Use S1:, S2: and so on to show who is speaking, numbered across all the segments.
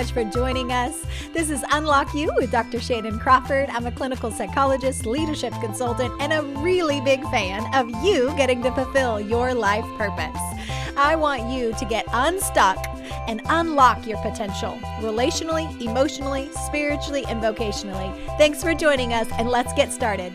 S1: much for joining us. This is Unlock You with Dr. Shannon Crawford. I'm a clinical psychologist, leadership consultant, and a really big fan of you getting to fulfill your life purpose. I want you to get unstuck and unlock your potential relationally, emotionally, spiritually, and vocationally. Thanks for joining us, and let's get started.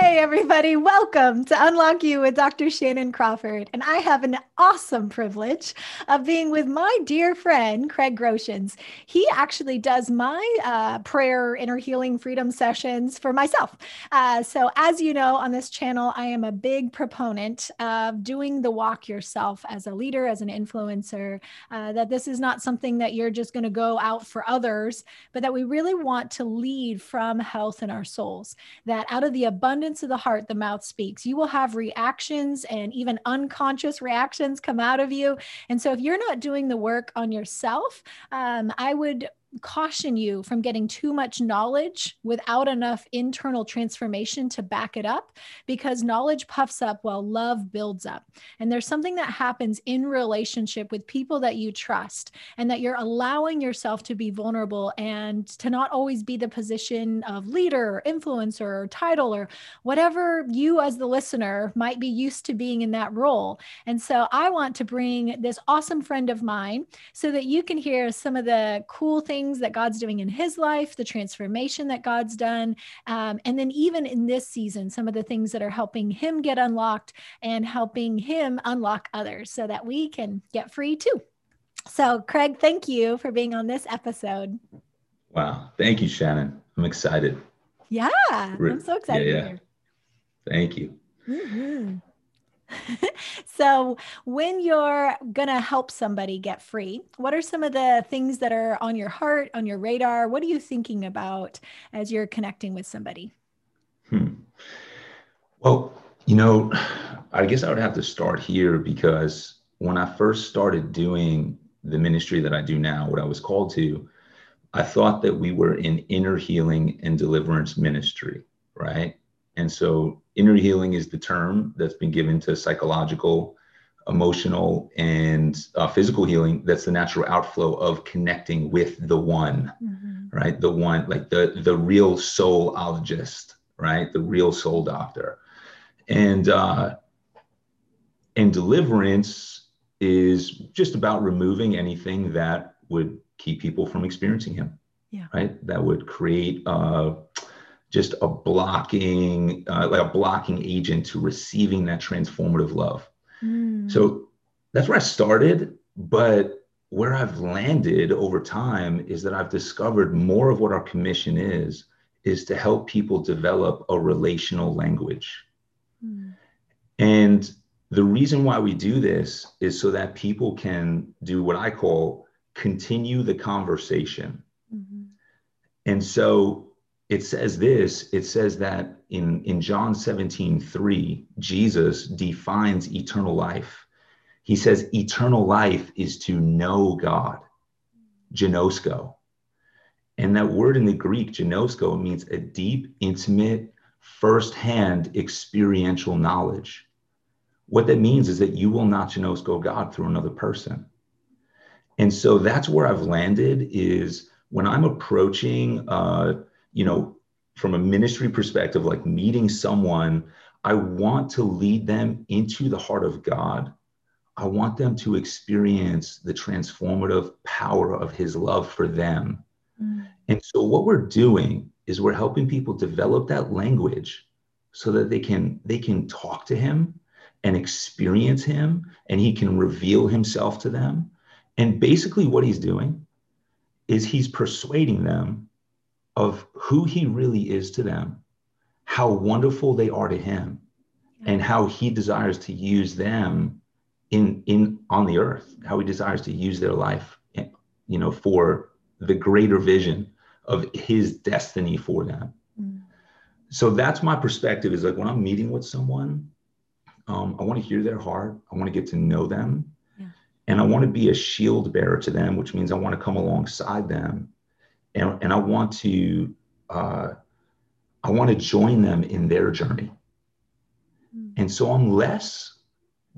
S1: Hey, everybody, welcome to Unlock You with Dr. Shannon Crawford. And I have an awesome privilege of being with my dear friend, Craig Groshans. He actually does my uh, prayer, inner healing, freedom sessions for myself. Uh, so, as you know, on this channel, I am a big proponent of doing the walk yourself as a leader, as an influencer, uh, that this is not something that you're just going to go out for others, but that we really want to lead from health in our souls, that out of the abundance abundance of the heart, the mouth speaks. You will have reactions and even unconscious reactions come out of you. And so, if you're not doing the work on yourself, um, I would caution you from getting too much knowledge without enough internal transformation to back it up because knowledge puffs up while love builds up. And there's something that happens in relationship with people that you trust and that you're allowing yourself to be vulnerable and to not always be the position of leader or influencer or title or whatever you as the listener might be used to being in that role. And so I want to bring this awesome friend of mine so that you can hear some of the cool things things that God's doing in his life, the transformation that God's done. Um, and then, even in this season, some of the things that are helping him get unlocked and helping him unlock others so that we can get free too. So, Craig, thank you for being on this episode.
S2: Wow. Thank you, Shannon. I'm excited.
S1: Yeah. I'm so excited.
S2: Yeah, yeah. Thank you.
S1: Mm-hmm. so, when you're going to help somebody get free, what are some of the things that are on your heart, on your radar? What are you thinking about as you're connecting with somebody?
S2: Hmm. Well, you know, I guess I would have to start here because when I first started doing the ministry that I do now, what I was called to, I thought that we were in inner healing and deliverance ministry, right? And so inner healing is the term that's been given to psychological, emotional, and uh, physical healing. That's the natural outflow of connecting with the one, mm-hmm. right? The one, like the the real soulologist, right? The real soul doctor. And uh, and deliverance is just about removing anything that would keep people from experiencing him. Yeah. Right. That would create uh, just a blocking, uh, like a blocking agent to receiving that transformative love. Mm. So that's where I started. But where I've landed over time is that I've discovered more of what our commission is, is to help people develop a relational language. Mm. And the reason why we do this is so that people can do what I call continue the conversation. Mm-hmm. And so it says this it says that in, in John 17, 3, Jesus defines eternal life. He says, eternal life is to know God, ginosko. And that word in the Greek, ginosko, means a deep, intimate, firsthand experiential knowledge. What that means is that you will not ginosko God through another person. And so that's where I've landed is when I'm approaching uh, you know, from a ministry perspective, like meeting someone, I want to lead them into the heart of God. I want them to experience the transformative power of his love for them. Mm. And so what we're doing is we're helping people develop that language so that they can they can talk to him and experience him and he can reveal himself to them. And basically what he's doing is he's persuading them of who he really is to them, how wonderful they are to him, and how he desires to use them in in on the earth, how he desires to use their life, you know, for the greater vision of his destiny for them. Mm. So that's my perspective. Is like when I'm meeting with someone, um, I want to hear their heart. I want to get to know them, yeah. and I want to be a shield bearer to them, which means I want to come alongside them and, and I want to uh, I want to join them in their journey. Mm. And so I'm less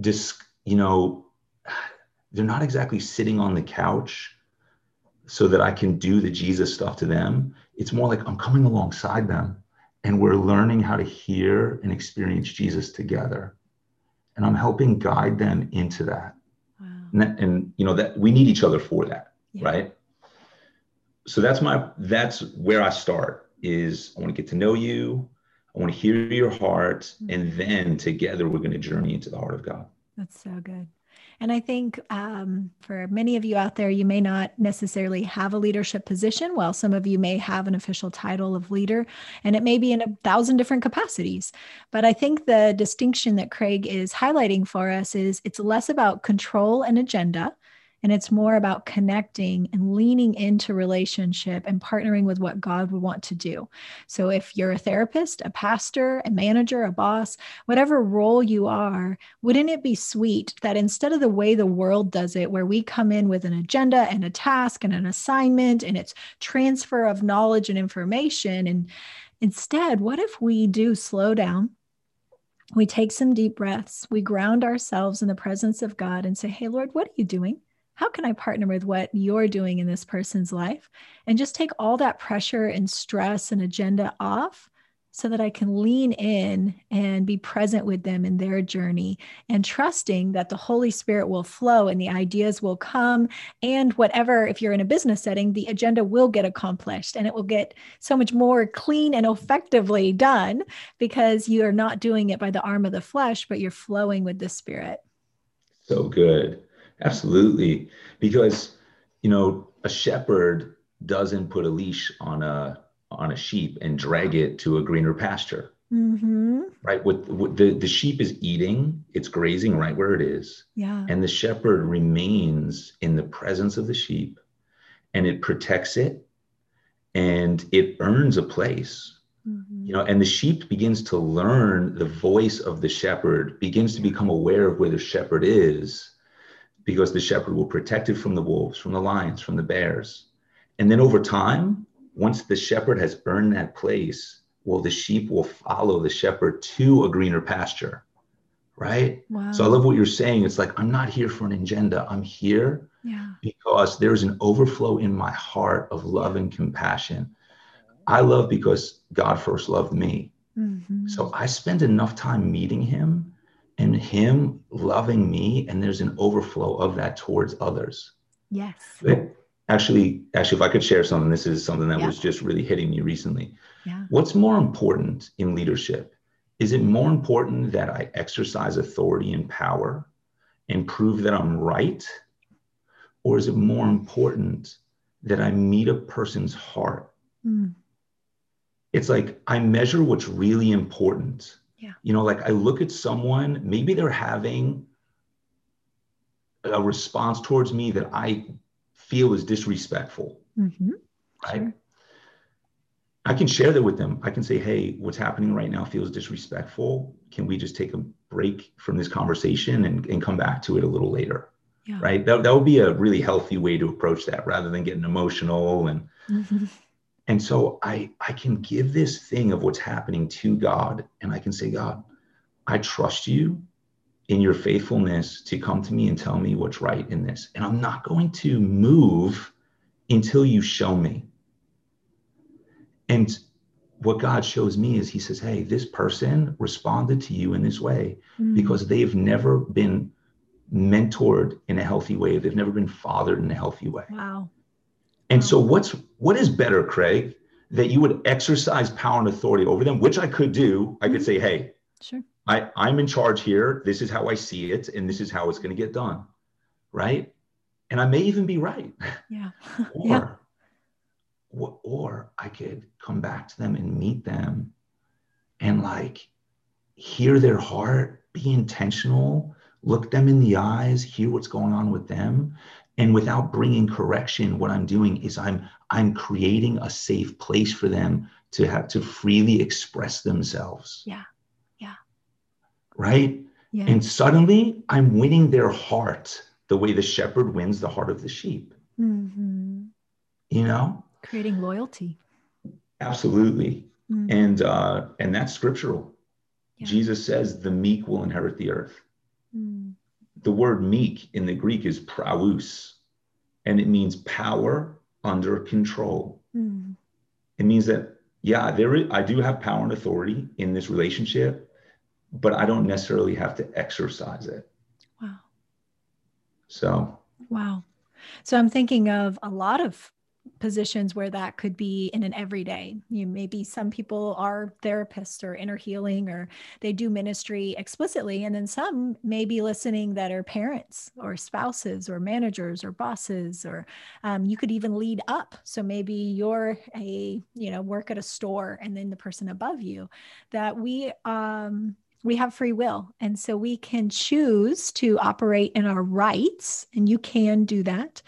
S2: dis, you know, they're not exactly sitting on the couch so that I can do the Jesus stuff to them. It's more like I'm coming alongside them and we're learning how to hear and experience Jesus together. And I'm helping guide them into that. Wow. And, that, and you know that we need each other for that, yeah. right? So that's my that's where I start is I want to get to know you. I want to hear your heart. Mm-hmm. And then together we're going to journey into the heart of God.
S1: That's so good. And I think um, for many of you out there, you may not necessarily have a leadership position, while some of you may have an official title of leader, and it may be in a thousand different capacities. But I think the distinction that Craig is highlighting for us is it's less about control and agenda and it's more about connecting and leaning into relationship and partnering with what God would want to do. So, if you're a therapist, a pastor, a manager, a boss, whatever role you are, wouldn't it be sweet that instead of the way the world does it, where we come in with an agenda and a task and an assignment and it's transfer of knowledge and information, and instead, what if we do slow down? We take some deep breaths, we ground ourselves in the presence of God and say, Hey, Lord, what are you doing? How can I partner with what you're doing in this person's life? And just take all that pressure and stress and agenda off so that I can lean in and be present with them in their journey and trusting that the Holy Spirit will flow and the ideas will come. And whatever, if you're in a business setting, the agenda will get accomplished and it will get so much more clean and effectively done because you are not doing it by the arm of the flesh, but you're flowing with the Spirit.
S2: So good. Absolutely. Because, you know, a shepherd doesn't put a leash on a on a sheep and drag it to a greener pasture. Mm-hmm. Right. What, what the, the sheep is eating, it's grazing right where it is.
S1: Yeah.
S2: And the shepherd remains in the presence of the sheep and it protects it and it earns a place. Mm-hmm. You know, and the sheep begins to learn the voice of the shepherd, begins to become aware of where the shepherd is because the shepherd will protect it from the wolves, from the lions, from the bears. And then over time, once the shepherd has earned that place, well, the sheep will follow the shepherd to a greener pasture. Right. Wow. So I love what you're saying. It's like, I'm not here for an agenda. I'm here
S1: yeah.
S2: because there's an overflow in my heart of love and compassion. I love because God first loved me. Mm-hmm. So I spend enough time meeting him and him loving me and there's an overflow of that towards others.
S1: Yes.
S2: Actually actually if i could share something this is something that yeah. was just really hitting me recently.
S1: Yeah.
S2: what's more important in leadership? Is it more important that i exercise authority and power and prove that i'm right? Or is it more important that i meet a person's heart? Mm. it's like i measure what's really important
S1: yeah.
S2: You know, like I look at someone, maybe they're having a response towards me that I feel is disrespectful. Mm-hmm. Right. Sure. I can share that with them. I can say, hey, what's happening right now feels disrespectful. Can we just take a break from this conversation and, and come back to it a little later?
S1: Yeah.
S2: Right. That, that would be a really healthy way to approach that rather than getting emotional and mm-hmm. And so I, I can give this thing of what's happening to God, and I can say, God, I trust you in your faithfulness to come to me and tell me what's right in this. And I'm not going to move until you show me. And what God shows me is He says, Hey, this person responded to you in this way mm. because they've never been mentored in a healthy way. They've never been fathered in a healthy way.
S1: Wow.
S2: And so what's what is better, Craig, that you would exercise power and authority over them, which I could do. I could say, hey,
S1: sure.
S2: I, I'm in charge here. This is how I see it, and this is how it's going to get done. Right. And I may even be right.
S1: Yeah.
S2: or, yeah. or I could come back to them and meet them and like hear their heart, be intentional, look them in the eyes, hear what's going on with them, and without bringing correction what i'm doing is i'm i'm creating a safe place for them to have to freely express themselves.
S1: Yeah. Yeah.
S2: Right?
S1: Yeah.
S2: and suddenly i'm winning their heart the way the shepherd wins the heart of the sheep. Mm-hmm. you know?
S1: Creating loyalty.
S2: Absolutely. Mm-hmm. and uh and that's scriptural. Yeah. jesus says the meek will inherit the earth. Mm the word meek in the Greek is praus, and it means power under control. Mm. It means that, yeah, there is, I do have power and authority in this relationship, but I don't necessarily have to exercise it.
S1: Wow.
S2: So,
S1: wow. So I'm thinking of a lot of positions where that could be in an everyday. You maybe some people are therapists or inner healing or they do ministry explicitly and then some may be listening that are parents or spouses or managers or bosses or um, you could even lead up. So maybe you're a you know work at a store and then the person above you that we um we have free will. And so we can choose to operate in our rights, and you can do that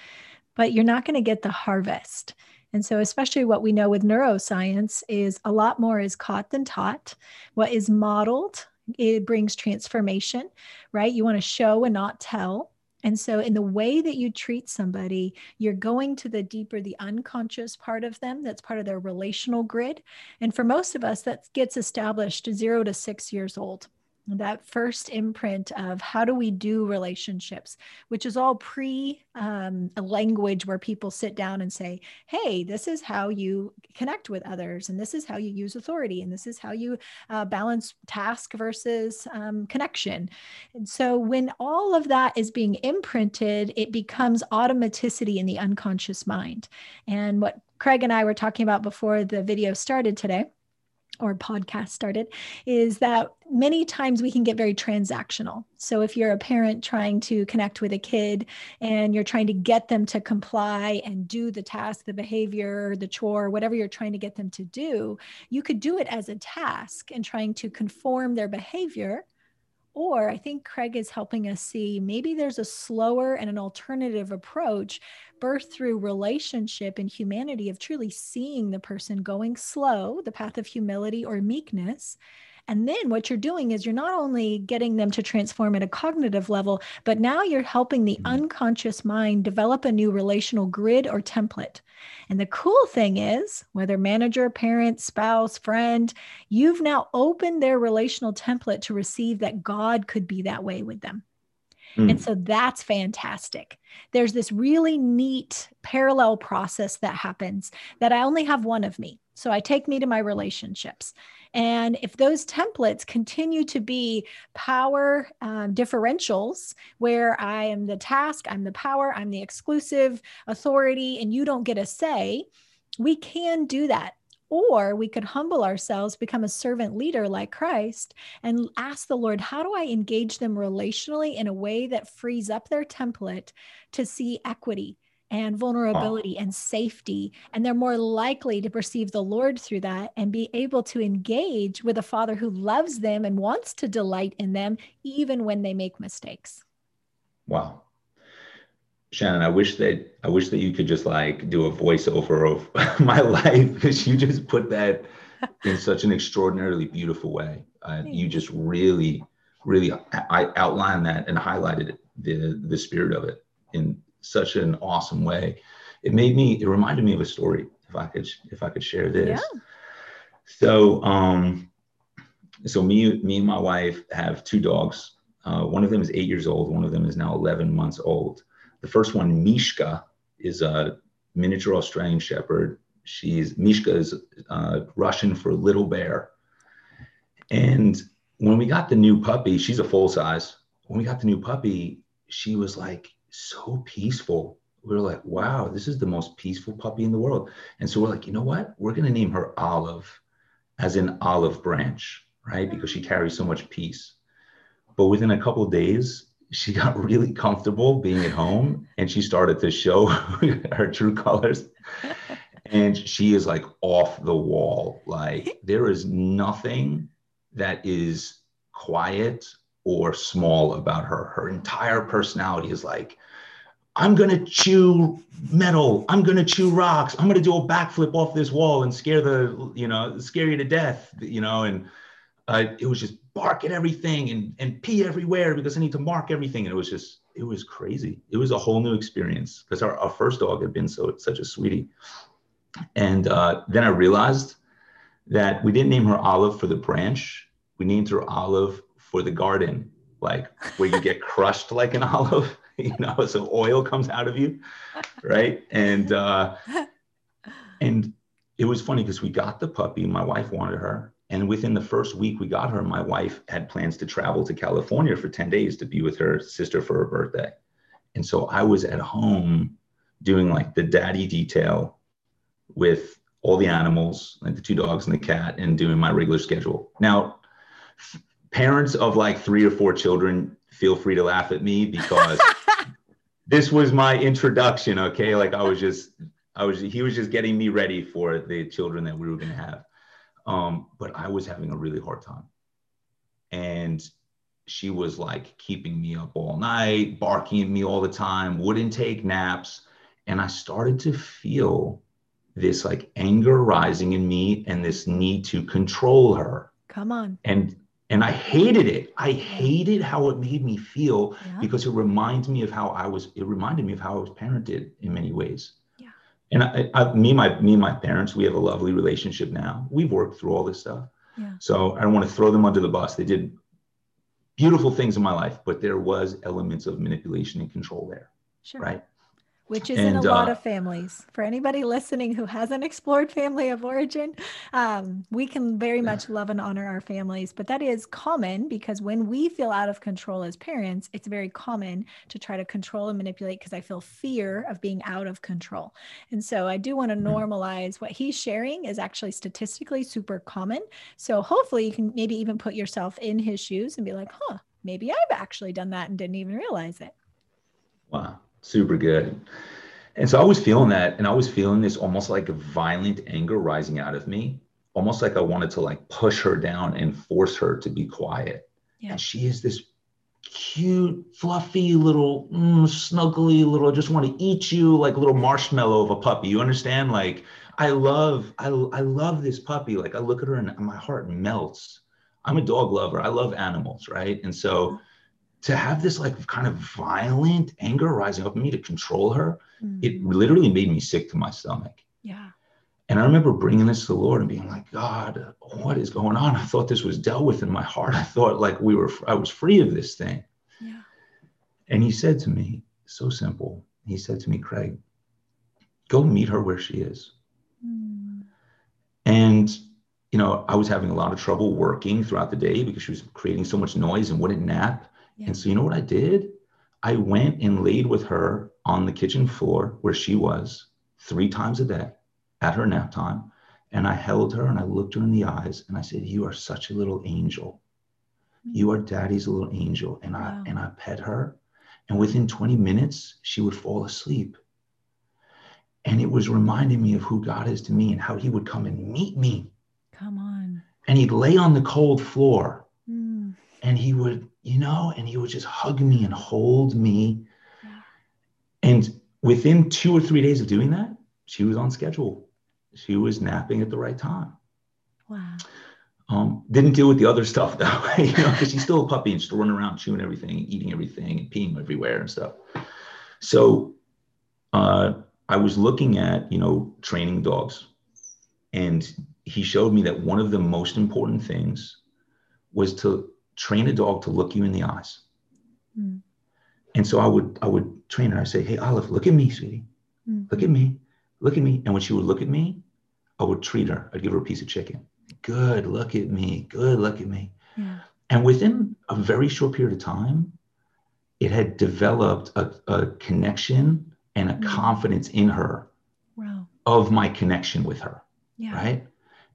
S1: but you're not going to get the harvest. And so, especially what we know with neuroscience is a lot more is caught than taught. What is modeled, it brings transformation, right? You want to show and not tell. And so, in the way that you treat somebody, you're going to the deeper, the unconscious part of them. That's part of their relational grid. And for most of us, that gets established zero to six years old that first imprint of how do we do relationships, which is all pre um, a language where people sit down and say, hey, this is how you connect with others, and this is how you use authority, and this is how you uh, balance task versus um, connection. And so when all of that is being imprinted, it becomes automaticity in the unconscious mind. And what Craig and I were talking about before the video started today or podcast started is that many times we can get very transactional. So if you're a parent trying to connect with a kid and you're trying to get them to comply and do the task, the behavior, the chore, whatever you're trying to get them to do, you could do it as a task and trying to conform their behavior or I think Craig is helping us see maybe there's a slower and an alternative approach birth through relationship and humanity of truly seeing the person going slow, the path of humility or meekness, and then what you're doing is you're not only getting them to transform at a cognitive level, but now you're helping the mm-hmm. unconscious mind develop a new relational grid or template. And the cool thing is, whether manager, parent, spouse, friend, you've now opened their relational template to receive that God could be that way with them. Mm. And so that's fantastic. There's this really neat parallel process that happens that I only have one of me. So I take me to my relationships. And if those templates continue to be power um, differentials, where I am the task, I'm the power, I'm the exclusive authority, and you don't get a say, we can do that. Or we could humble ourselves, become a servant leader like Christ, and ask the Lord, how do I engage them relationally in a way that frees up their template to see equity, and vulnerability and safety. And they're more likely to perceive the Lord through that and be able to engage with a father who loves them and wants to delight in them, even when they make mistakes.
S2: Wow. Shannon, I wish that I wish that you could just like do a voiceover of my life because you just put that in such an extraordinarily beautiful way. Uh, you just really, really I outlined that and highlighted the the spirit of it in such an awesome way. It made me, it reminded me of a story. If I could, if I could share this. Yeah. So, um, so me, me and my wife have two dogs. Uh, one of them is eight years old. One of them is now 11 months old. The first one, Mishka, is a miniature Australian Shepherd. She's Mishka is uh, Russian for little bear. And when we got the new puppy, she's a full size. When we got the new puppy, she was like so peaceful. We are like, wow, this is the most peaceful puppy in the world. And so we're like, you know what? We're going to name her Olive, as in olive branch, right? Because she carries so much peace. But within a couple days, she got really comfortable being at home and she started to show her true colors. And she is like off the wall. Like there is nothing that is quiet or small about her. Her entire personality is like, I'm gonna chew metal. I'm gonna chew rocks. I'm gonna do a backflip off this wall and scare the, you know, scare you to death, you know. And uh, it was just bark at everything and and pee everywhere because I need to mark everything. And it was just, it was crazy. It was a whole new experience because our, our first dog had been so such a sweetie. And uh, then I realized that we didn't name her Olive for the branch. We named her Olive for the garden like where you get crushed like an olive, you know, so oil comes out of you, right? And uh, and it was funny because we got the puppy. My wife wanted her, and within the first week we got her, my wife had plans to travel to California for ten days to be with her sister for her birthday, and so I was at home doing like the daddy detail with all the animals, like the two dogs and the cat, and doing my regular schedule. Now, parents of like three or four children, feel free to laugh at me because this was my introduction. Okay, like I was just, I was, he was just getting me ready for the children that we were going to have. Um, but I was having a really hard time, and she was like keeping me up all night, barking at me all the time, wouldn't take naps, and I started to feel this like anger rising in me and this need to control her.
S1: Come on.
S2: And and I hated it. I hated how it made me feel yeah. because it reminds me of how I was. It reminded me of how I was parented in many ways.
S1: Yeah.
S2: And I, I, me, my, me and my parents, we have a lovely relationship now. We've worked through all this stuff.
S1: Yeah.
S2: So I don't want to throw them under the bus. They did beautiful things in my life, but there was elements of manipulation and control there.
S1: Sure.
S2: Right
S1: which is and, in a lot uh, of families. For anybody listening who hasn't explored family of origin, um, we can very much love and honor our families, but that is common because when we feel out of control as parents, it's very common to try to control and manipulate because I feel fear of being out of control. And so I do want to mm-hmm. normalize what he's sharing is actually statistically super common. So hopefully you can maybe even put yourself in his shoes and be like, huh, maybe I've actually done that and didn't even realize it.
S2: Wow super good. And so I was feeling that, and I was feeling this almost like a violent anger rising out of me, almost like I wanted to like push her down and force her to be quiet.
S1: Yeah.
S2: And she is this cute, fluffy little, mm, snuggly little, just want to eat you like little marshmallow of a puppy. You understand? Like I love, I, I love this puppy. Like I look at her and my heart melts. I'm a dog lover. I love animals, right? And so to have this like kind of violent anger rising up in me to control her, mm-hmm. it literally made me sick to my stomach.
S1: Yeah.
S2: And I remember bringing this to the Lord and being like, God, what is going on? I thought this was dealt with in my heart. I thought like we were, I was free of this thing.
S1: Yeah.
S2: And he said to me, so simple. He said to me, Craig, go meet her where she is. Mm. And, you know, I was having a lot of trouble working throughout the day because she was creating so much noise and wouldn't nap. Yeah. And so, you know what I did? I went and laid with her on the kitchen floor where she was three times a day at her nap time. And I held her and I looked her in the eyes and I said, You are such a little angel. You are daddy's little angel. And wow. I and I pet her. And within 20 minutes, she would fall asleep. And it was reminding me of who God is to me and how he would come and meet me.
S1: Come on.
S2: And he'd lay on the cold floor mm. and he would you know, and he would just hug me and hold me. And within two or three days of doing that, she was on schedule. She was napping at the right time.
S1: Wow.
S2: Um, didn't deal with the other stuff though, you know, because she's still a puppy and still running around chewing everything, eating everything, and peeing everywhere and stuff. So uh, I was looking at, you know, training dogs, and he showed me that one of the most important things was to train a dog to look you in the eyes. Mm. And so I would I would train her. I say, Hey Olive, look at me, sweetie. Mm. Look at me. Look at me. And when she would look at me, I would treat her. I'd give her a piece of chicken. Good, look at me. Good, look at me.
S1: Yeah.
S2: And within a very short period of time, it had developed a, a connection and a mm. confidence in her
S1: wow.
S2: of my connection with her.
S1: Yeah.
S2: Right.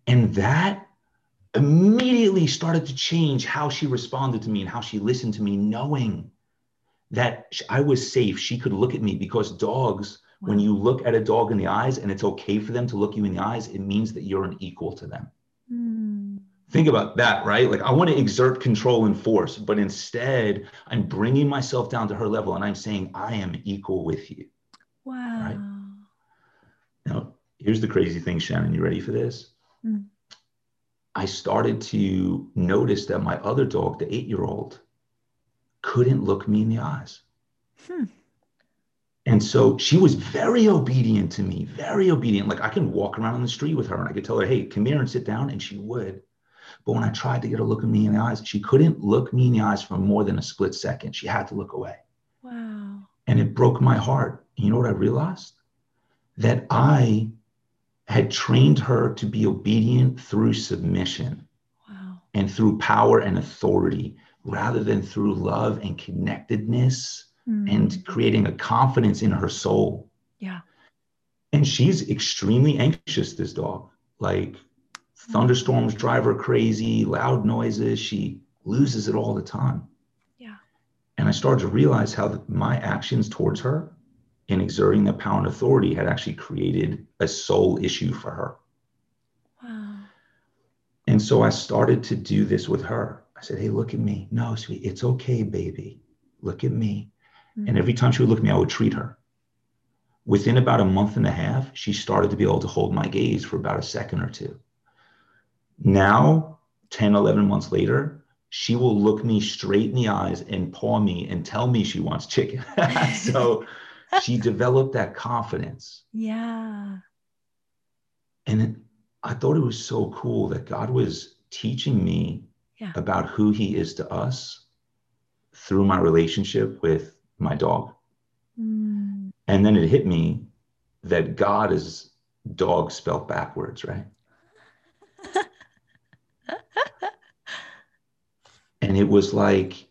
S2: And that immediately started to change how she responded to me and how she listened to me, knowing that I was safe. She could look at me because dogs, wow. when you look at a dog in the eyes and it's okay for them to look you in the eyes, it means that you're an equal to them.
S1: Mm.
S2: Think about that, right? Like I want to exert control and force, but instead I'm bringing myself down to her level and I'm saying, I am equal with you.
S1: Wow.
S2: Right? Now, here's the crazy thing, Shannon. You ready for this? Mm. I started to notice that my other dog, the eight year old, couldn't look me in the eyes.
S1: Hmm.
S2: And so she was very obedient to me, very obedient. Like I can walk around on the street with her and I could tell her, hey, come here and sit down. And she would. But when I tried to get her to look at me in the eyes, she couldn't look me in the eyes for more than a split second. She had to look away.
S1: Wow.
S2: And it broke my heart. You know what I realized? That I had trained her to be obedient through submission
S1: wow.
S2: and through power and authority rather than through love and connectedness mm. and creating a confidence in her soul.
S1: Yeah.
S2: And she's extremely anxious, this dog. Like thunderstorms drive her crazy, loud noises, she loses it all the time.
S1: Yeah.
S2: And I started to realize how my actions towards her in exerting the power and authority had actually created a soul issue for her.
S1: Wow.
S2: And so I started to do this with her. I said, Hey, look at me. No, sweet, it's okay, baby. Look at me. Mm-hmm. And every time she would look at me, I would treat her. Within about a month and a half, she started to be able to hold my gaze for about a second or two. Now, 10, 11 months later, she will look me straight in the eyes and paw me and tell me she wants chicken. so she developed that confidence.
S1: Yeah.
S2: And I thought it was so cool that God was teaching me yeah. about who he is to us through my relationship with my dog.
S1: Mm.
S2: And then it hit me that God is dog spelled backwards, right? and it was like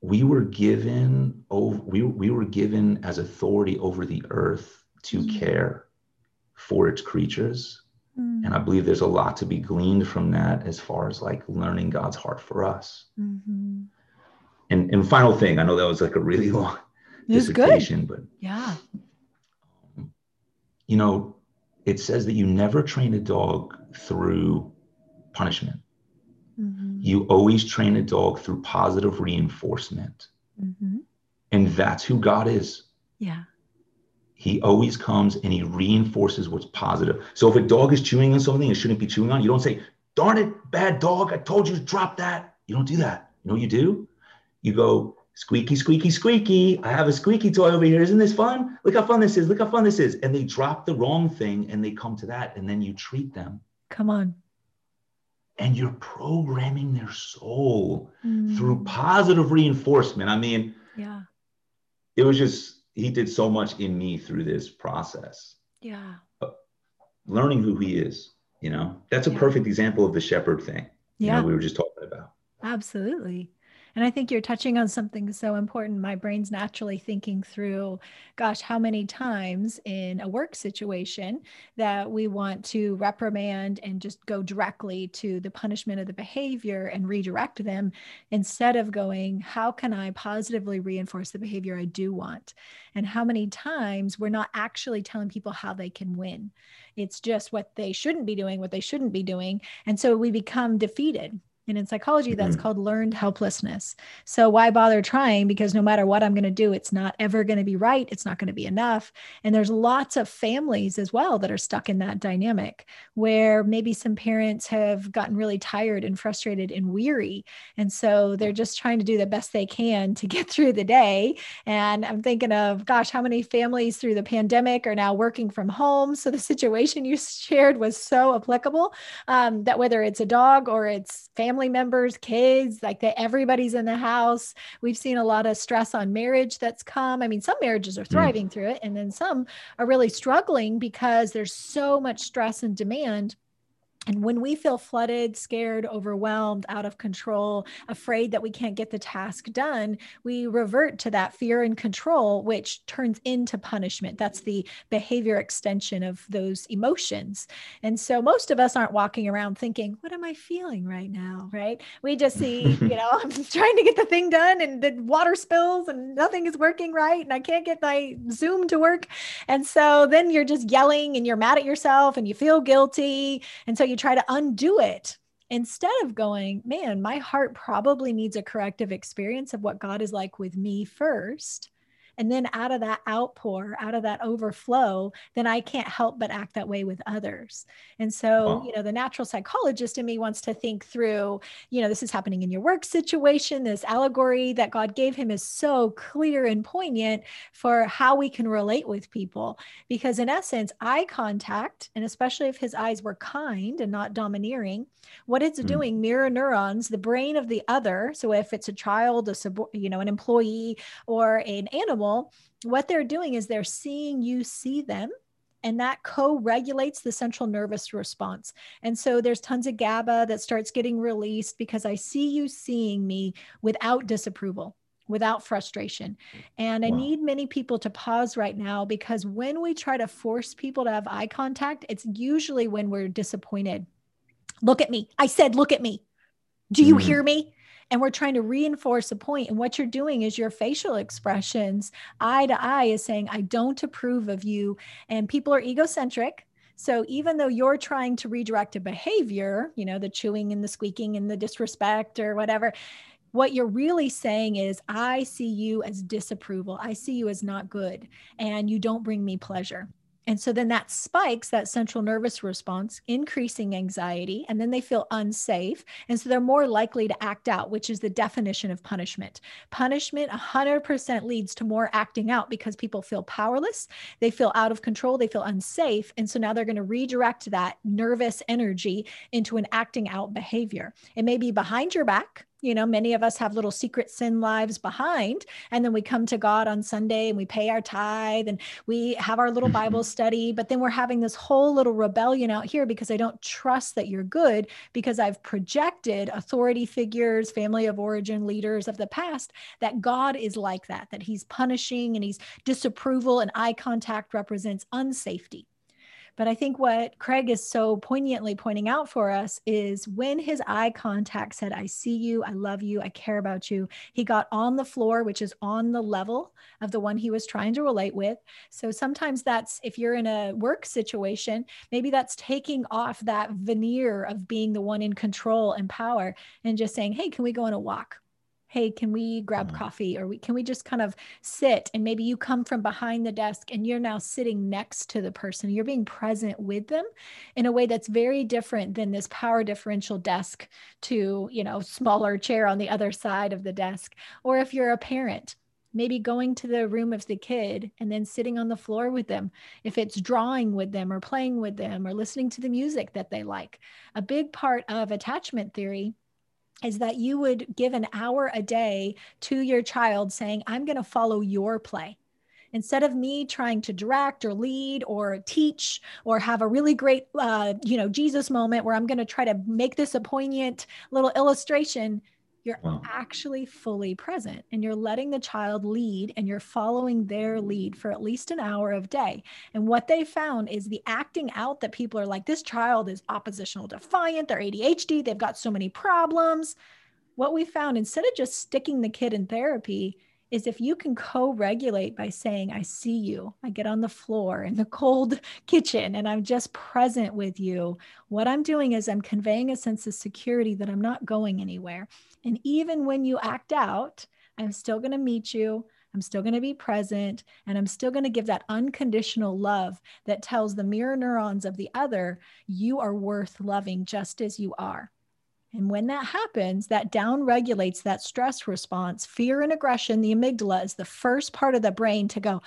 S2: we were given over we, we were given as authority over the earth to mm. care for its creatures mm. and i believe there's a lot to be gleaned from that as far as like learning god's heart for us
S1: mm-hmm.
S2: and and final thing i know that was like a really long
S1: dissertation
S2: but
S1: yeah
S2: you know it says that you never train a dog through punishment
S1: Mm-hmm.
S2: You always train a dog through positive reinforcement.
S1: Mm-hmm.
S2: And that's who God is.
S1: Yeah.
S2: He always comes and he reinforces what's positive. So if a dog is chewing on something it shouldn't be chewing on, you don't say, darn it, bad dog, I told you to drop that. You don't do that. You know what you do? You go, squeaky, squeaky, squeaky. I have a squeaky toy over here. Isn't this fun? Look how fun this is. Look how fun this is. And they drop the wrong thing and they come to that. And then you treat them.
S1: Come on
S2: and you're programming their soul
S1: mm.
S2: through positive reinforcement. I mean,
S1: yeah,
S2: it was just, he did so much in me through this process.
S1: Yeah.
S2: learning who he is, you know, that's a
S1: yeah.
S2: perfect example of the shepherd thing.
S1: Yeah.
S2: You know, we were just talking about.
S1: Absolutely. And I think you're touching on something so important. My brain's naturally thinking through, gosh, how many times in a work situation that we want to reprimand and just go directly to the punishment of the behavior and redirect them instead of going, how can I positively reinforce the behavior I do want? And how many times we're not actually telling people how they can win. It's just what they shouldn't be doing, what they shouldn't be doing. And so we become defeated and in psychology, that's mm-hmm. called learned helplessness. So why bother trying? Because no matter what I'm going to do, it's not ever going to be right. It's not going to be enough. And there's lots of families as well that are stuck in that dynamic where maybe some parents have gotten really tired and frustrated and weary. And so they're just trying to do the best they can to get through the day. And I'm thinking of, gosh, how many families through the pandemic are now working from home? So the situation you shared was so applicable um, that whether it's a dog or it's family family members, kids, like that everybody's in the house. We've seen a lot of stress on marriage that's come. I mean, some marriages are mm. thriving mm. through it, and then some are really struggling because there's so much stress and demand and when we feel flooded, scared, overwhelmed, out of control, afraid that we can't get the task done, we revert to that fear and control, which turns into punishment. That's the behavior extension of those emotions. And so most of us aren't walking around thinking, what am I feeling right now? Right. We just see, you know, I'm trying to get the thing done and the water spills and nothing is working right. And I can't get my Zoom to work. And so then you're just yelling and you're mad at yourself and you feel guilty. And so you try to undo it instead of going, man, my heart probably needs a corrective experience of what God is like with me first. And then out of that outpour, out of that overflow, then I can't help but act that way with others. And so, wow. you know, the natural psychologist in me wants to think through, you know, this is happening in your work situation. This allegory that God gave him is so clear and poignant for how we can relate with people. Because in essence, eye contact, and especially if his eyes were kind and not domineering, what it's mm. doing, mirror neurons, the brain of the other. So if it's a child, a sub, you know, an employee or an animal, what they're doing is they're seeing you see them and that co-regulates the central nervous response. And so there's tons of gaba that starts getting released because i see you seeing me without disapproval without frustration. And i wow. need many people to pause right now because when we try to force people to have eye contact it's usually when we're disappointed. Look at me. I said look at me. Do you mm. hear me and we're trying to reinforce a point and what you're doing is your facial expressions eye to eye is saying i don't approve of you. And people are egocentric. So even though you're trying to redirect a behavior you know the chewing and the squeaking and the disrespect or whatever what you're really saying is i see you as disapproval. I see you as not good and you don't bring me pleasure and so then that spikes that central nervous response, increasing anxiety, and then they feel unsafe. And so they're more likely to act out, which is the definition of punishment. Punishment 100% leads to more acting out because people feel powerless, they feel out of control, they feel unsafe. And so now they're going to redirect that nervous energy into an acting out behavior. It may be behind your back you know many of us have little secret sin lives behind and then we come to god on sunday and we pay our tithe and we have our little mm-hmm. bible study but then we're having this whole little rebellion out here because i don't trust that you're good because i've projected authority figures family of origin leaders of the past that god is like that that he's punishing and he's disapproval and eye contact represents unsafety but I think what Craig is so poignantly pointing out for us is when his eye contact said, I see you, I love you, I care about you, he got on the floor, which is on the level of the one he was trying to relate with. So sometimes that's if you're in a work situation, maybe that's taking off that veneer of being the one in control and power and just saying, Hey, can we go on a walk? Hey can we grab mm-hmm. coffee? Or we, can we just kind of sit? And maybe you come from behind the desk and you're now sitting next to the person. You're being present with them in a way that's very different than this power differential desk to you know smaller chair on the other side of the desk. Or if you're a parent maybe going to the room of the kid and then sitting on the floor with them. If it's drawing with them or playing with them or listening to the music that they like. A big part of attachment theory is that you would give an hour a day to your child saying, I'm going to follow your play. Instead of me trying to direct or lead or teach or have a really great, uh, you know, Jesus moment where I'm going to try to make this a poignant little illustration, you're wow. actually fully present and you're letting the child lead and you're following their lead for at least an hour of day. And what they found is the acting out that people are like, this child is oppositional defiant, they're ADHD, they've got so many problems. What we found instead of just sticking the kid in therapy, is if you can co regulate by saying, I see you, I get on the floor in the cold kitchen and I'm just present with you. What I'm doing is I'm conveying a sense of security that I'm not going anywhere. And even when you act out, I'm still going to meet you. I'm still going to be present and I'm still going to give that unconditional love that tells the mirror neurons of the other, you are worth loving just as you are. And when that happens, that down regulates that stress response. Fear and aggression, the amygdala is the first part of the brain to go,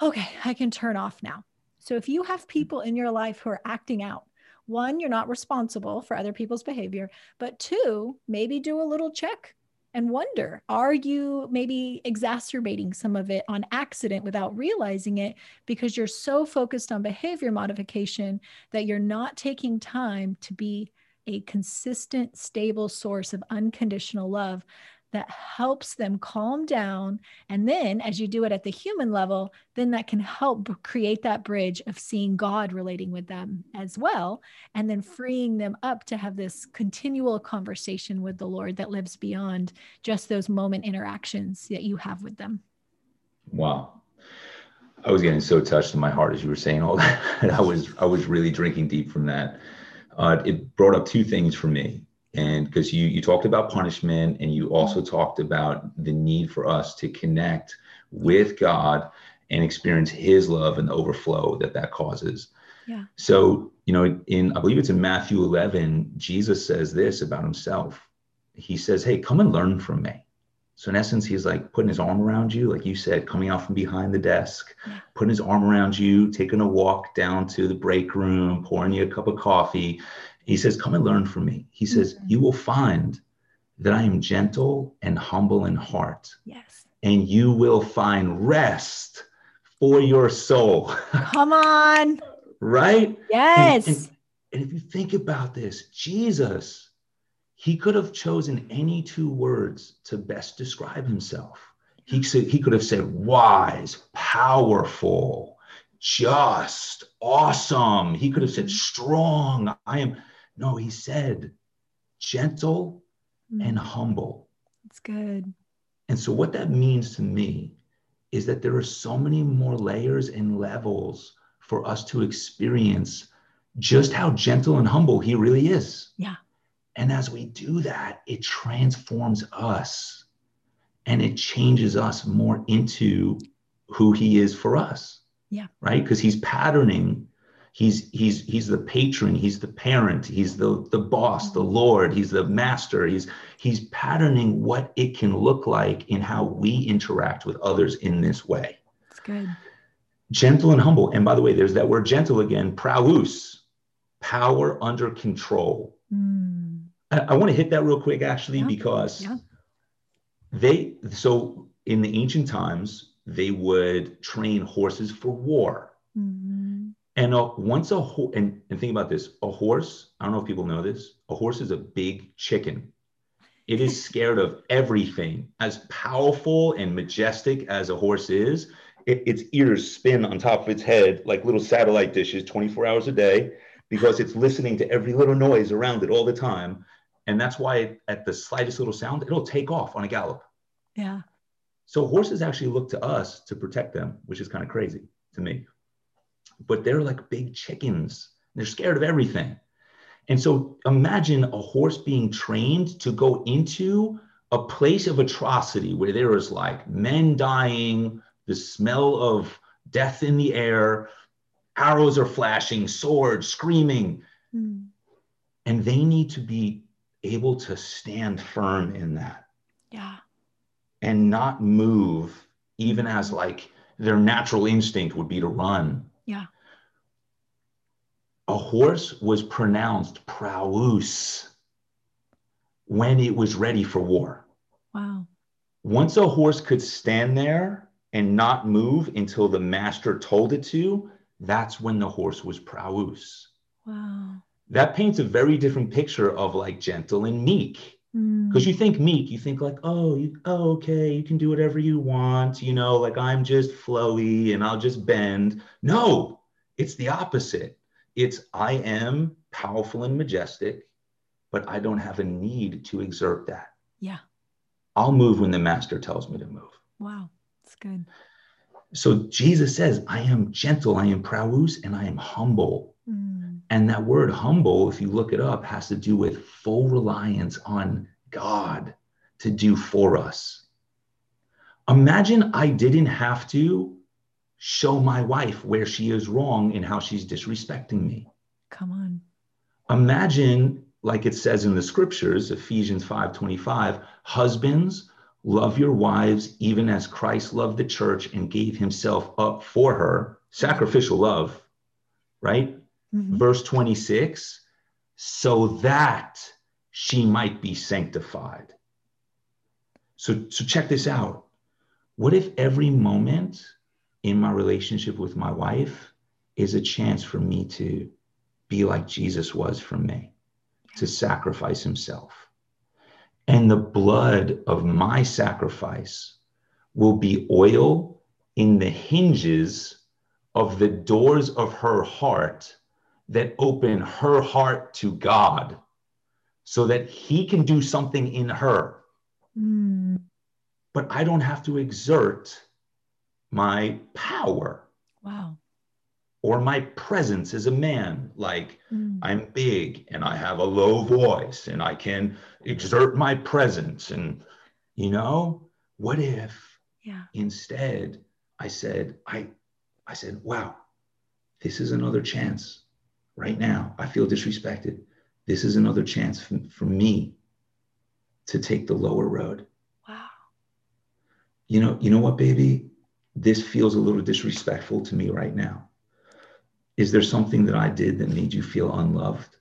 S1: okay, I can turn off now. So if you have people in your life who are acting out, one, you're not responsible for other people's behavior, but two, maybe do a little check and wonder are you maybe exacerbating some of it on accident without realizing it because you're so focused on behavior modification that you're not taking time to be a consistent, stable source of unconditional love that helps them calm down. And then, as you do it at the human level, then that can help create that bridge of seeing God relating with them as well. And then freeing them up to have this continual conversation with the Lord that lives beyond just those moment interactions that you have with them.
S2: Wow. I was getting so touched in my heart as you were saying all that. I was I was really drinking deep from that uh, it brought up two things for me. and because you you talked about punishment and you also talked about the need for us to connect with god and experience his love and the overflow that that causes
S1: Yeah.
S2: so you know in i believe it's in matthew 11 jesus says this about himself he says hey come and learn from me so in essence he's like putting his arm around you like you said coming out from behind the desk putting his arm around you taking a walk down to the break room pouring you a cup of coffee he says, Come and learn from me. He says,
S1: Mhm.
S2: You will find that I am gentle and humble in heart,
S1: Yes.
S2: and you will find rest for your soul.
S1: Come on.
S2: right?
S1: Yes.
S2: And, and if you think about this, Jesus, he could have chosen any two words to best describe himself. He, said, he could have said wise, powerful, just, awesome. He could have said strong. I am. No, he said gentle and
S1: Mm,
S2: humble.
S1: It's good.
S2: And so, what that means to me is that there are so many more layers and levels for us to experience just how gentle and humble he really is.
S1: Yeah.
S2: And as we do that, it transforms us and it changes us more into who he is for us.
S1: Yeah.
S2: Right? Because he's patterning. He's he's he's the patron, he's the parent, he's the the boss, the lord, he's the master. He's he's patterning what it can look like in how we interact with others in this way.
S1: It's good.
S2: Gentle and humble. And by the way, there's that word gentle again, praus, power under control.
S1: Mm,
S2: I, I want to hit that real quick, actually,
S1: Yeah,
S2: because
S1: yeah.
S2: they, so in the ancient times, they would train horses for war.
S1: mhm.
S2: And uh, once a horse, and, and think about this a horse, I don't know if people know this, a horse is a big chicken. It is scared of everything. As powerful and majestic as a horse is, it, its ears spin on top of its head like little satellite dishes 24 hours a day because it's listening to every little noise around it all the time. And that's why at the slightest little sound, it'll take off on a gallop.
S1: Yeah.
S2: So horses actually look to us to protect them, which is kind of crazy to me. But they're like big chickens. They're scared of everything. And so imagine a horse being trained to go into a place of atrocity where there is like men dying, the smell of death in the air, arrows are flashing, swords screaming,
S1: Mm,
S2: and they need to be able to stand firm in that
S1: Yeah.
S2: and not move even as like their natural instinct would be to run
S1: Yeah.
S2: a horse was pronounced praus when it was ready for war
S1: Wow.
S2: once a horse could stand there and not move until the master told it to that's when the horse was praus
S1: Wow.
S2: That paints a very different picture of like gentle and meek.
S1: Mm,
S2: because you think meek you think like oh you oh, okay you can do whatever you want you know like i'm just flowy and i'll just bend. No it's the opposite. It's i am powerful and majestic but i don't have a need to exert that.
S1: Yeah.
S2: i'll move when the master tells me to move.
S1: Wow. It's good.
S2: so jesus says i am gentle i am praus and i am humble.
S1: Mm,
S2: and that word humble, if you look it up, has to do with full reliance on God to do for us. Imagine I didn't have to show my wife where she is wrong and how she's disrespecting me.
S1: come on.
S2: Imagine, like it says in the scriptures, Ephesians 5:25, husbands, love your wives even as Christ loved the church and gave himself up for her, sacrificial love, right?
S1: Mhm.
S2: verse 26 so that she might be sanctified. So so check this out. What if every moment in my relationship with my wife is a chance for me to be like jesus was for me to sacrifice himself? And the blood of my sacrifice will be oil in the hinges of the doors of her heart that open her heart to God so that he can do something in her.
S1: Mm,
S2: But I don't have to exert my power.
S1: wow.
S2: or my presence as a man like
S1: Mm.
S2: i'm big and i have a low voice and i can exert my presence and you know what if
S1: Yeah.
S2: instead i said i i said wow this is another chance right now i feel disrespected. This is another chance for, for me to take the lower road.
S1: Wow.
S2: you know you know what baby? This feels a little disrespectful to me right now. Is there something that i did that made you feel unloved?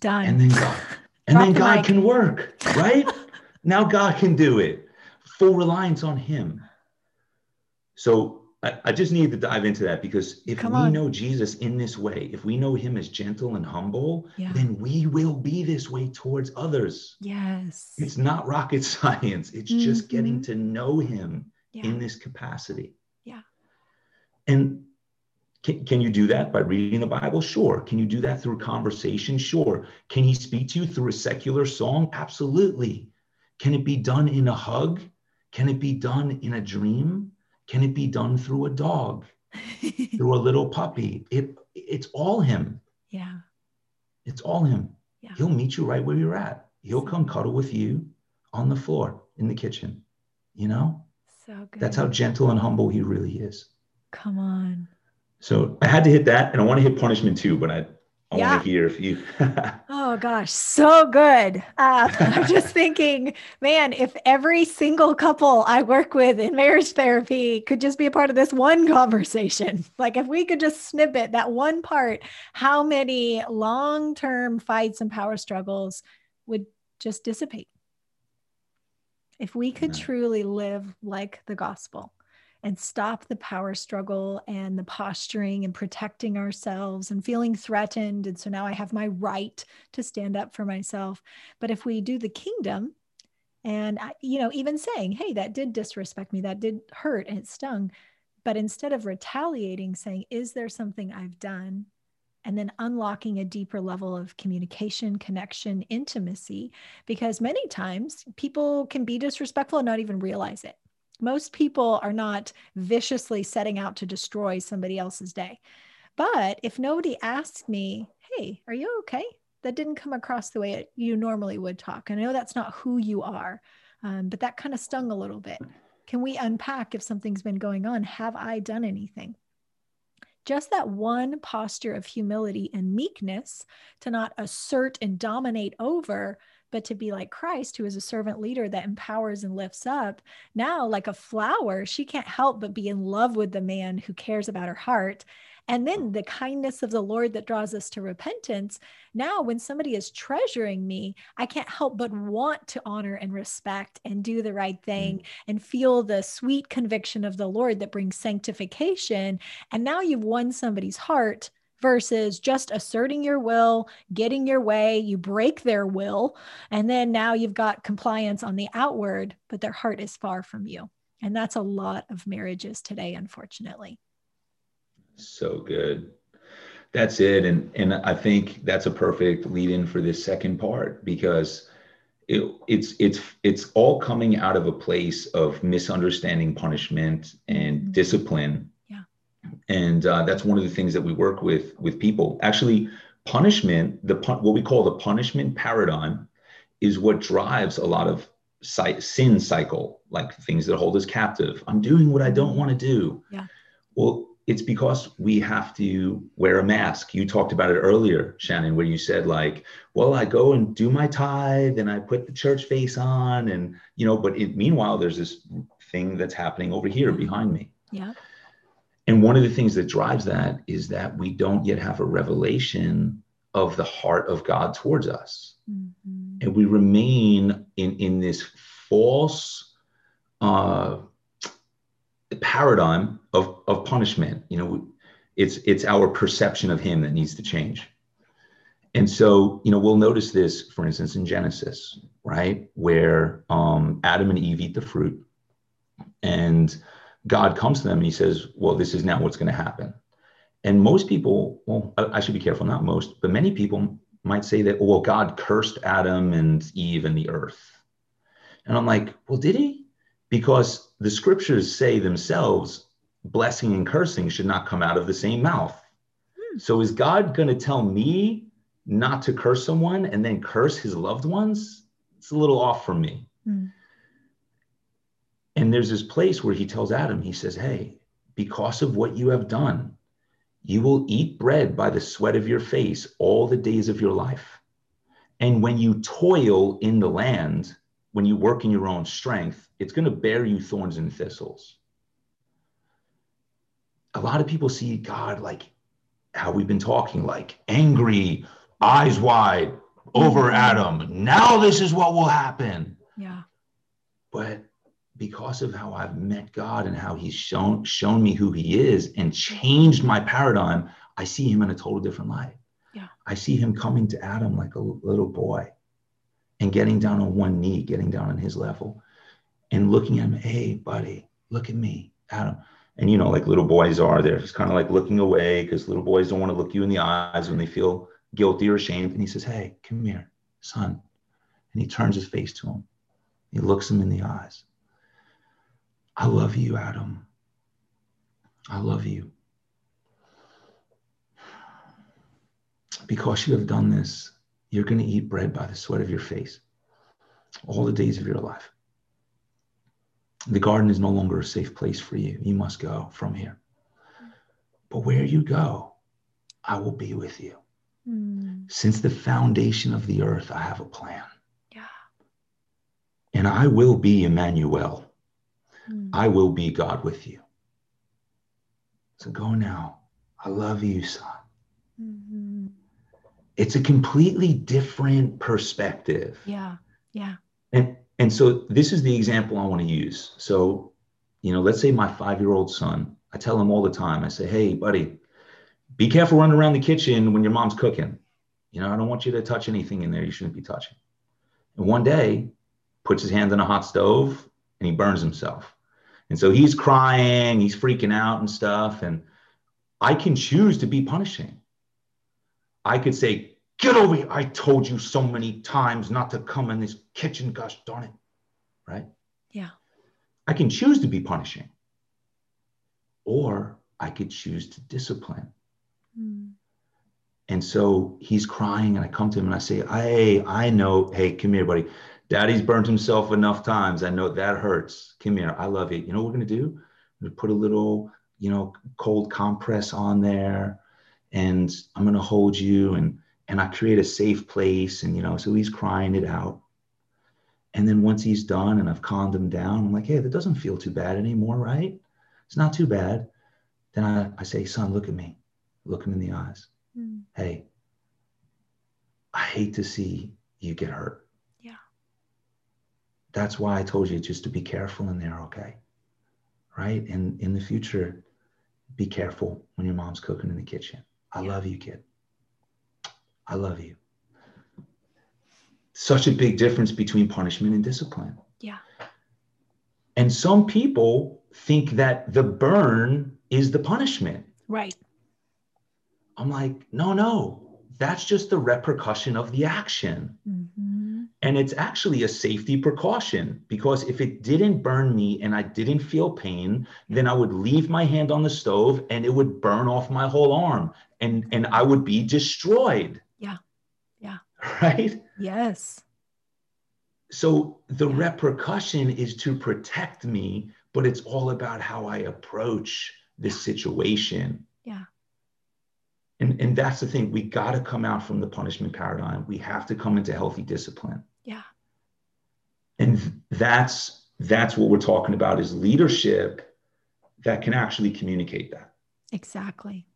S1: Done.
S2: and then god and then
S1: the
S2: god
S1: mic.
S2: can work right? Now god can do it. Full reliance on him. So I, I just need to dive into that because if
S1: Come
S2: we
S1: on.
S2: know jesus in this way if we know him as gentle and humble
S1: Yeah.
S2: then we will be this way towards others.
S1: Yes.
S2: it's not rocket science. It's just mm-hmm.
S1: getting
S2: to know him
S1: Yeah.
S2: in this capacity.
S1: Yeah.
S2: and can, can you do that by reading the bible? Sure. Can you do that through conversation? Sure. Can he speak to you through a secular song? Absolutely. Can it be done in a hug? Can it be done in a dream can it be done through a dog through a little puppy it it's all him
S1: yeah.
S2: it's all him
S1: Yeah.
S2: he'll meet you right where you're at he'll come cuddle with you on the floor in the kitchen you know
S1: So good.
S2: that's how gentle and humble he really is
S1: Come on.
S2: So I had to hit that, and I want to hit punishment too, but I, I
S1: Yeah.
S2: want to hear if you.
S1: Oh gosh, so good. Uh, I'm just thinking, man, if every single couple I work with in marriage therapy could just be a part of this one conversation, like if we could just snippet that one part, how many long term fights and power struggles would just dissipate? If we could truly live like the gospel and stop the power struggle and the posturing and protecting ourselves and feeling threatened. And so now I have my right to stand up for myself. But if we do the kingdom, and you know, even saying, "Hey, that did disrespect me. That did hurt and it stung," but instead of retaliating, saying, "Is there something I've done?" and then unlocking a deeper level of communication, connection, intimacy, because many times people can be disrespectful and not even realize it. Most people are not viciously setting out to destroy somebody else's day. But if nobody asks me, hey, are you okay? That didn't come across the way it, you normally would talk. And I know that's not who you are, um, but that kind of stung a little bit. Can we unpack if something's been going on? Have I done anything? Just that one posture of humility and meekness to not assert and dominate over, but to be like Christ, who is a servant leader that empowers and lifts up. Now, like a flower, she can't help but be in love with the man who cares about her heart. And then the kindness of the Lord that draws us to repentance. Now, when somebody is treasuring me, I can't help but want to honor and respect and do the right thing mm. and feel the sweet conviction of the Lord that brings sanctification. And now you've won somebody's heart versus just asserting your will, getting your way, you break their will, and then now you've got compliance on the outward, but their heart is far from you. And that's a lot of marriages today, unfortunately.
S2: so good. That's it, and and I think that's a perfect lead in for this second part because it, it's it's it's all coming out of a place of misunderstanding punishment and
S1: Mhm.
S2: discipline. And uh, that's one of the things that we work with with people. Actually, punishment, the pun- what we call the punishment paradigm, is what drives a lot of si- sin cycle, like things that hold us captive. I'm doing what I don't want to do.
S1: Yeah.
S2: Well, it's because we have to wear a mask. You talked about it earlier, Shannon, where you said like, well, I go and do my tithe and I put the church face on and, you know, but it, meanwhile, there's this thing that's happening over here behind me.
S1: Yeah.
S2: And one of the things that drives that is that we don't yet have a revelation of the heart of God towards us.
S1: Mhm.
S2: And we remain in, in this false uh, paradigm of, of punishment. You know, it's, it's our perception of Him that needs to change. And so, you know, we'll notice this, for instance, in Genesis, right? Where um, Adam and Eve eat the fruit. And God comes to them and he says, Well, this is now what's going to happen. And most people, well, I should be careful, not most, but many people might say that, well, God cursed Adam and Eve and the earth. And I'm like, well, did he? Because the scriptures say themselves blessing and cursing should not come out of the same mouth. Hmm. So is God going to tell me not to curse someone and then curse his loved ones? It's a little off from me. Hmm. And there's this place where he tells Adam, he says, Hey, because of what you have done, you will eat bread by the sweat of your face all the days of your life. And when you toil in the land, when you work in your own strength, it's going to bear you thorns and thistles. A lot of people see God like how we've been talking, like angry, eyes wide over. Adam. Now this is what will happen.
S1: Yeah.
S2: But because of how I've met God and how He's shown shown me who He is and changed my paradigm, I see Him in a total different light.
S1: Yeah.
S2: I see Him coming to Adam like a little boy and getting down on one knee, getting down on his level and looking at him, hey, buddy, look at me, Adam. And you know, like little boys are, they're just kind of like looking away because little boys don't want to look you in the eyes when they feel guilty or ashamed. And he says, Hey, come here, son. And he turns his face to him. He looks him in the eyes. I love you, Adam. I love you. Because you have done this, you're going to eat bread by the sweat of your face all the days of your life. The garden is no longer a safe place for you. You must go from here. But where you go, I will be with you. Mm. Since the foundation of the earth, I have a plan.
S1: Yeah.
S2: And I will be Emmanuel. Mm. I will be God with you. So go now. I love you, son. Mm-hmm. It's a completely different perspective.
S1: Yeah. Yeah.
S2: And and so this is the example I want to use. So, you know, let's say my five-year-old son, I tell him all the time, I say, hey, buddy, be careful running around the kitchen when your mom's cooking. You know, I don't want you to touch anything in there you shouldn't be touching. And one day, puts his hand on a hot stove and he burns himself. And so he's crying, he's freaking out and stuff. And I can choose to be punishing. I could say, Get over here. I told you so many times not to come in this kitchen. Gosh darn it. Right?
S1: Yeah.
S2: I can choose to be punishing, or I could choose to discipline. Mm. And so he's crying, and I come to him and I say, Hey, I know. Hey, come here, buddy. Daddy's burned himself enough times. I know that hurts. Come here. I love you. You know what we're going to do? We're going to put a little, you know, cold compress on there, and I'm going to hold you and and I create a safe place. And, you know, so he's crying it out. And then once he's done and I've calmed him down, I'm like, hey, that doesn't feel too bad anymore, right? It's not too bad. Then I, I say, son, look at me. Look him in the eyes. Mm. Hey, I hate to see you get hurt. That's why I told you just to be careful in there, okay? Right? And in the future, be careful when your mom's cooking in the kitchen. I love you, kid. I love you. Such a big difference between punishment and discipline.
S1: Yeah.
S2: And some people think that the burn is the punishment.
S1: Right.
S2: I'm like, no, no, that's just the repercussion of the action. Mm-hmm. And it's actually a safety precaution because if it didn't burn me and I didn't feel pain, then I would leave my hand on the stove and it would burn off my whole arm and, and I would be destroyed. Yeah. Yeah. Right?
S1: Yes.
S2: So the yeah. repercussion is to protect me, but it's all about how I approach this situation.
S1: Yeah.
S2: And, and that's the thing. We got to come out from the punishment paradigm. We have to come into healthy discipline.
S1: Yeah.
S2: And that's that's what we're talking about is leadership that can actually communicate that.
S1: Exactly.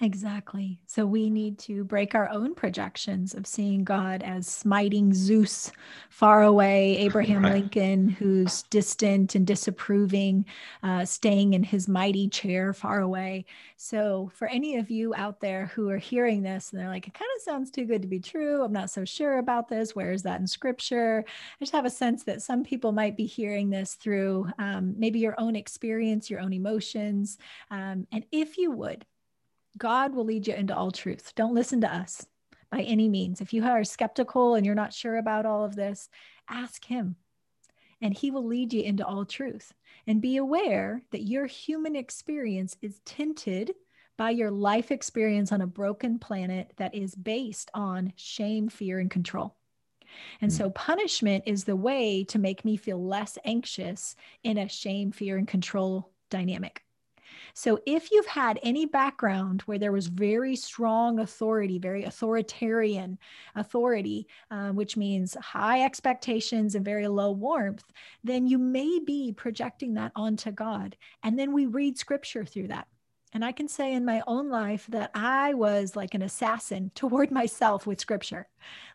S1: Exactly. So we need to break our own projections of seeing God as smiting Zeus far away, Abraham right. Lincoln, who's distant and disapproving, uh, staying in his mighty chair far away. So, for any of you out there who are hearing this and they're like, it kind of sounds too good to be true. I'm not so sure about this. Where is that in scripture? I just have a sense that some people might be hearing this through um, maybe your own experience, your own emotions. Um, and if you would, God will lead you into all truth. Don't listen to us by any means. If you are skeptical and you're not sure about all of this, ask Him. and he will lead you into all truth. And be aware that your human experience is tinted by your life experience on a broken planet that is based on shame, fear, and control. And mm. so punishment is the way to make me feel less anxious in a shame, fear, and control dynamic. So, if you've had any background where there was very strong authority, very authoritarian authority, uh, which means high expectations and very low warmth, then you may be projecting that onto God. And then we read scripture through that. And I can say in my own life that I was like an assassin toward myself with scripture.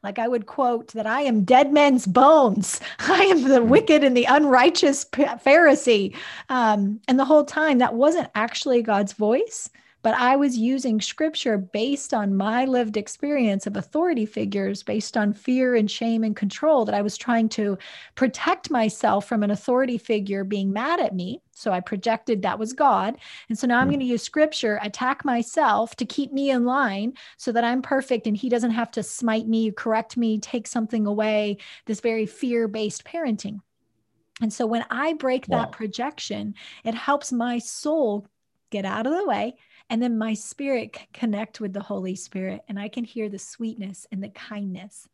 S1: Like I would quote that I am dead men's bones. I am the hmm. wicked and the unrighteous Pharisee. Um, and the whole time, that wasn't actually God's voice but I was using scripture based on my lived experience of authority figures, based on fear and shame and control, that I was trying to protect myself from an authority figure being mad at me. So I projected that was God. And so now I'm hmm. going to use scripture, attack myself to keep me in line so that I'm perfect and he doesn't have to smite me, correct me, take something away, this very fear based parenting. And so when I break wow. that projection, it helps my soul get out of the way and then my spirit connect with the Holy Spirit and I can hear the sweetness and the kindness.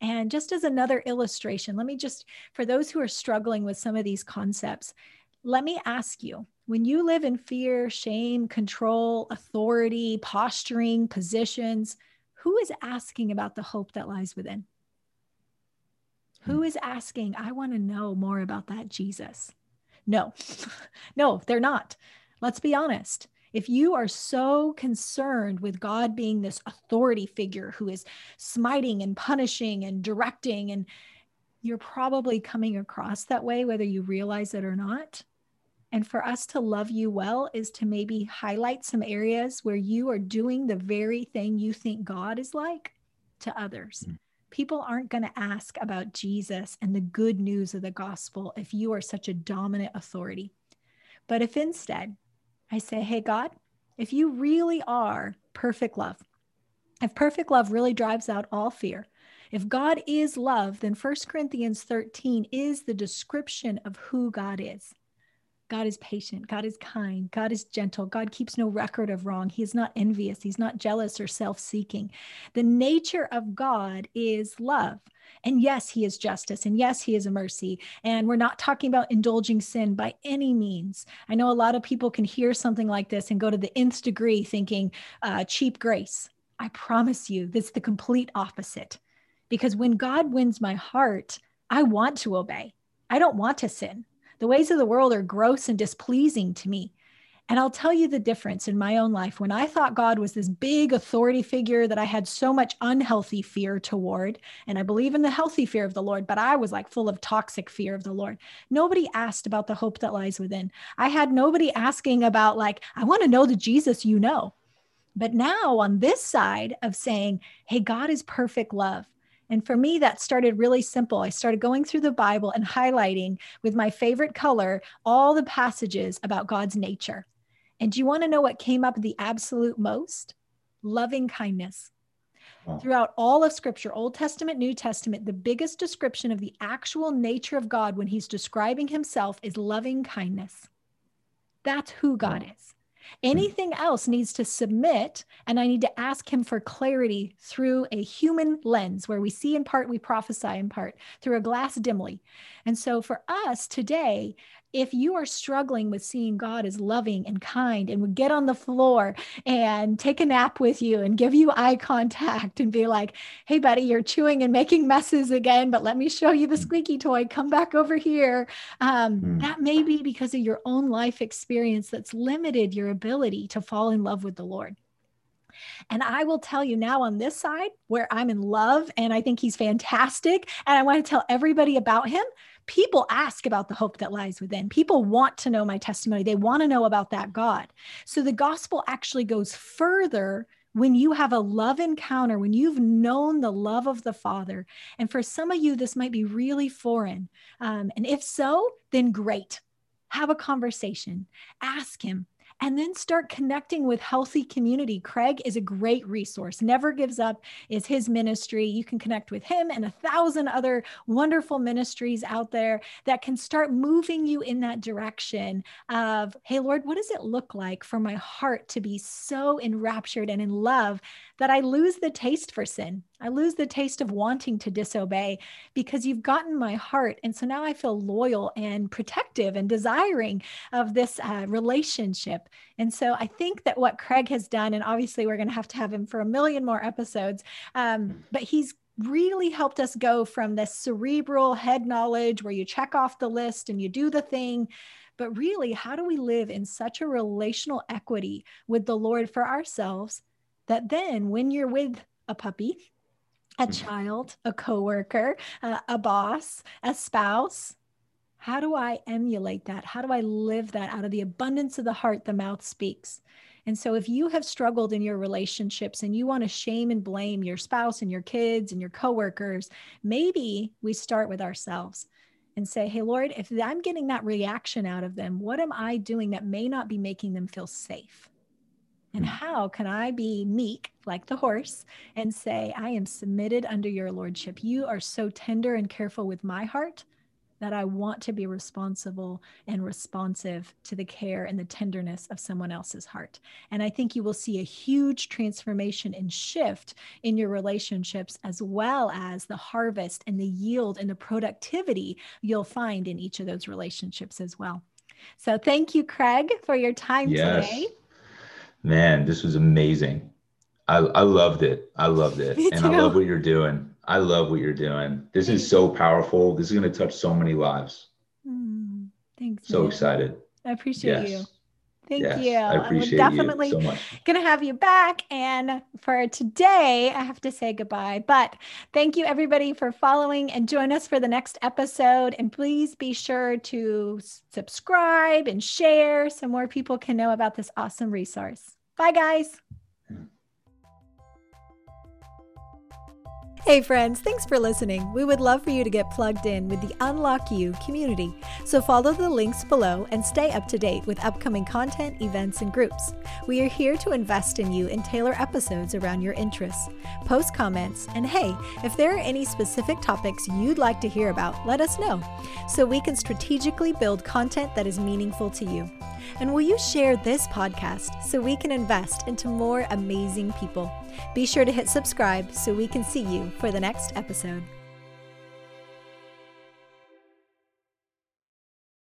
S1: And just as another illustration, let me just, for those who are struggling with some of these concepts, let me ask you when you live in fear, shame, control, authority, posturing, positions, who is asking about the hope that lies within? Who hmm. asking, I want to know more about that Jesus? No, no, they're not. Let's be honest. If you are so concerned with God being this authority figure who is smiting and punishing and directing, and you're probably coming across that way, whether you realize it or not. And for us to love you well is to maybe highlight some areas where you are doing the very thing you think God is like to others. Mm. People aren't going to ask about Jesus and the good news of the gospel if you are such a dominant authority. But if instead I say, hey, God, if you really are perfect love, if perfect love really drives out all fear, if God is love, then 1 Corinthians 13 is the description of who God is. God is patient. God is kind. God is gentle. God keeps no record of wrong. He is not envious. He's not jealous or self seeking. The nature of God is love. And yes, he is justice. And yes, he is a mercy. And we're not talking about indulging sin by any means. I know a lot of people can hear something like this and go to the nth degree thinking uh, cheap grace. I promise you, this is the complete opposite. Because when God wins my heart, I want to obey. I don't want to sin. The ways of the world are gross and displeasing to me. And I'll tell you the difference in my own life. When I thought God was this big authority figure that I had so much unhealthy fear toward, and I believe in the healthy fear of the Lord, but I was like full of toxic fear of the Lord. Nobody asked about the hope that lies within. I had nobody asking about, like, I want to know the Jesus you know. But now on this side of saying, hey, God is perfect love. And for me, that started really simple. I started going through the Bible and highlighting with my favorite color all the passages about God's nature. And do you want to know what came up the absolute most? Loving kindness. Wow. Throughout all of Scripture, Old Testament, New Testament, the biggest description of the actual nature of God when he's describing himself is loving kindness. That's who God wow. is. Hmm. Anything else needs to submit, and I need to ask him for clarity through a human lens where we see in part, we prophesy in part, through a glass dimly. And so for us today, if you are struggling with seeing God as loving and kind and would get on the floor and take a nap with you and give you eye contact and be like, hey, buddy, you're chewing and making messes again, but let me show you the squeaky toy. Come back over here. Um, mm. That may be because of your own life experience that's limited your ability to fall in love with the Lord. And I will tell you now on this side where I'm in love and I think he's fantastic. And I want to tell everybody about him people ask about the hope that lies within. People want to know my testimony, they want to know about that God. So the gospel actually goes further when you have a love encounter, when you've known the love of the Father. And for some of you, this might be really foreign. Um, and if so, then great. Have a conversation, ask Him. And then start connecting with healthy community. Craig is a great resource. Never Gives Up is his ministry. You can connect with him and a thousand other wonderful ministries out there that can start moving you in that direction of, hey, Lord, what does it look like for my heart to be so enraptured and in love that I lose the taste for sin? I lose the taste of wanting to disobey because you've gotten my heart. And so now I feel loyal and protective and desiring of this uh, relationship. And so I think that what Craig has done, and obviously we're going to have to have him for a million more episodes, um, but he's really helped us go from this cerebral head knowledge where you check off the list and you do the thing but really how do we live in such a relational equity with the lord for ourselves that then when you're with a puppy a mm-hmm. child, a coworker, uh, a boss, a spouse. How do I emulate that? How do I live that out of the abundance of the heart? The mouth speaks. And so, if you have struggled in your relationships and you want to shame and blame your spouse and your kids and your coworkers, maybe we start with ourselves and say, Hey, Lord, if I'm getting that reaction out of them, what am I doing that may not be making them feel safe? And hmm. how can I be meek like the horse and say, I am submitted under your lordship? You are so tender and careful with my heart that I want to be responsible and responsive to the care and the tenderness of someone else's heart. And I think you will see a huge transformation and shift in your relationships, as well as the harvest and the yield and the productivity you'll find in each of those relationships as well. So thank you, Craig, for your time yes. today
S2: man, this was amazing. I, I loved it. I loved it. and I love what you're doing. I love what you're doing. This is so powerful. This is going to touch so many lives.
S1: Mm, thanks.
S2: So man. excited.
S1: I appreciate yes. you. Thank yes, you. I appreciate I'm definitely so gonna have you back. And for today, I have to say goodbye. But thank you everybody for following and join us for the next episode. And please be sure to subscribe and share so more people can know about this awesome resource. Bye, guys. Hey, friends, thanks for listening. We would love for you to get plugged in with the Unlock You community. So follow the links below and stay up to date with upcoming content, events, and groups. We are here to invest in you and tailor episodes around your interests. Post comments, and hey, if there are any specific topics you'd like to hear about, let us know so we can strategically build content that is meaningful to you. And will you share this podcast so we can invest into more amazing people? Be sure to hit subscribe so we can see you for the next episode.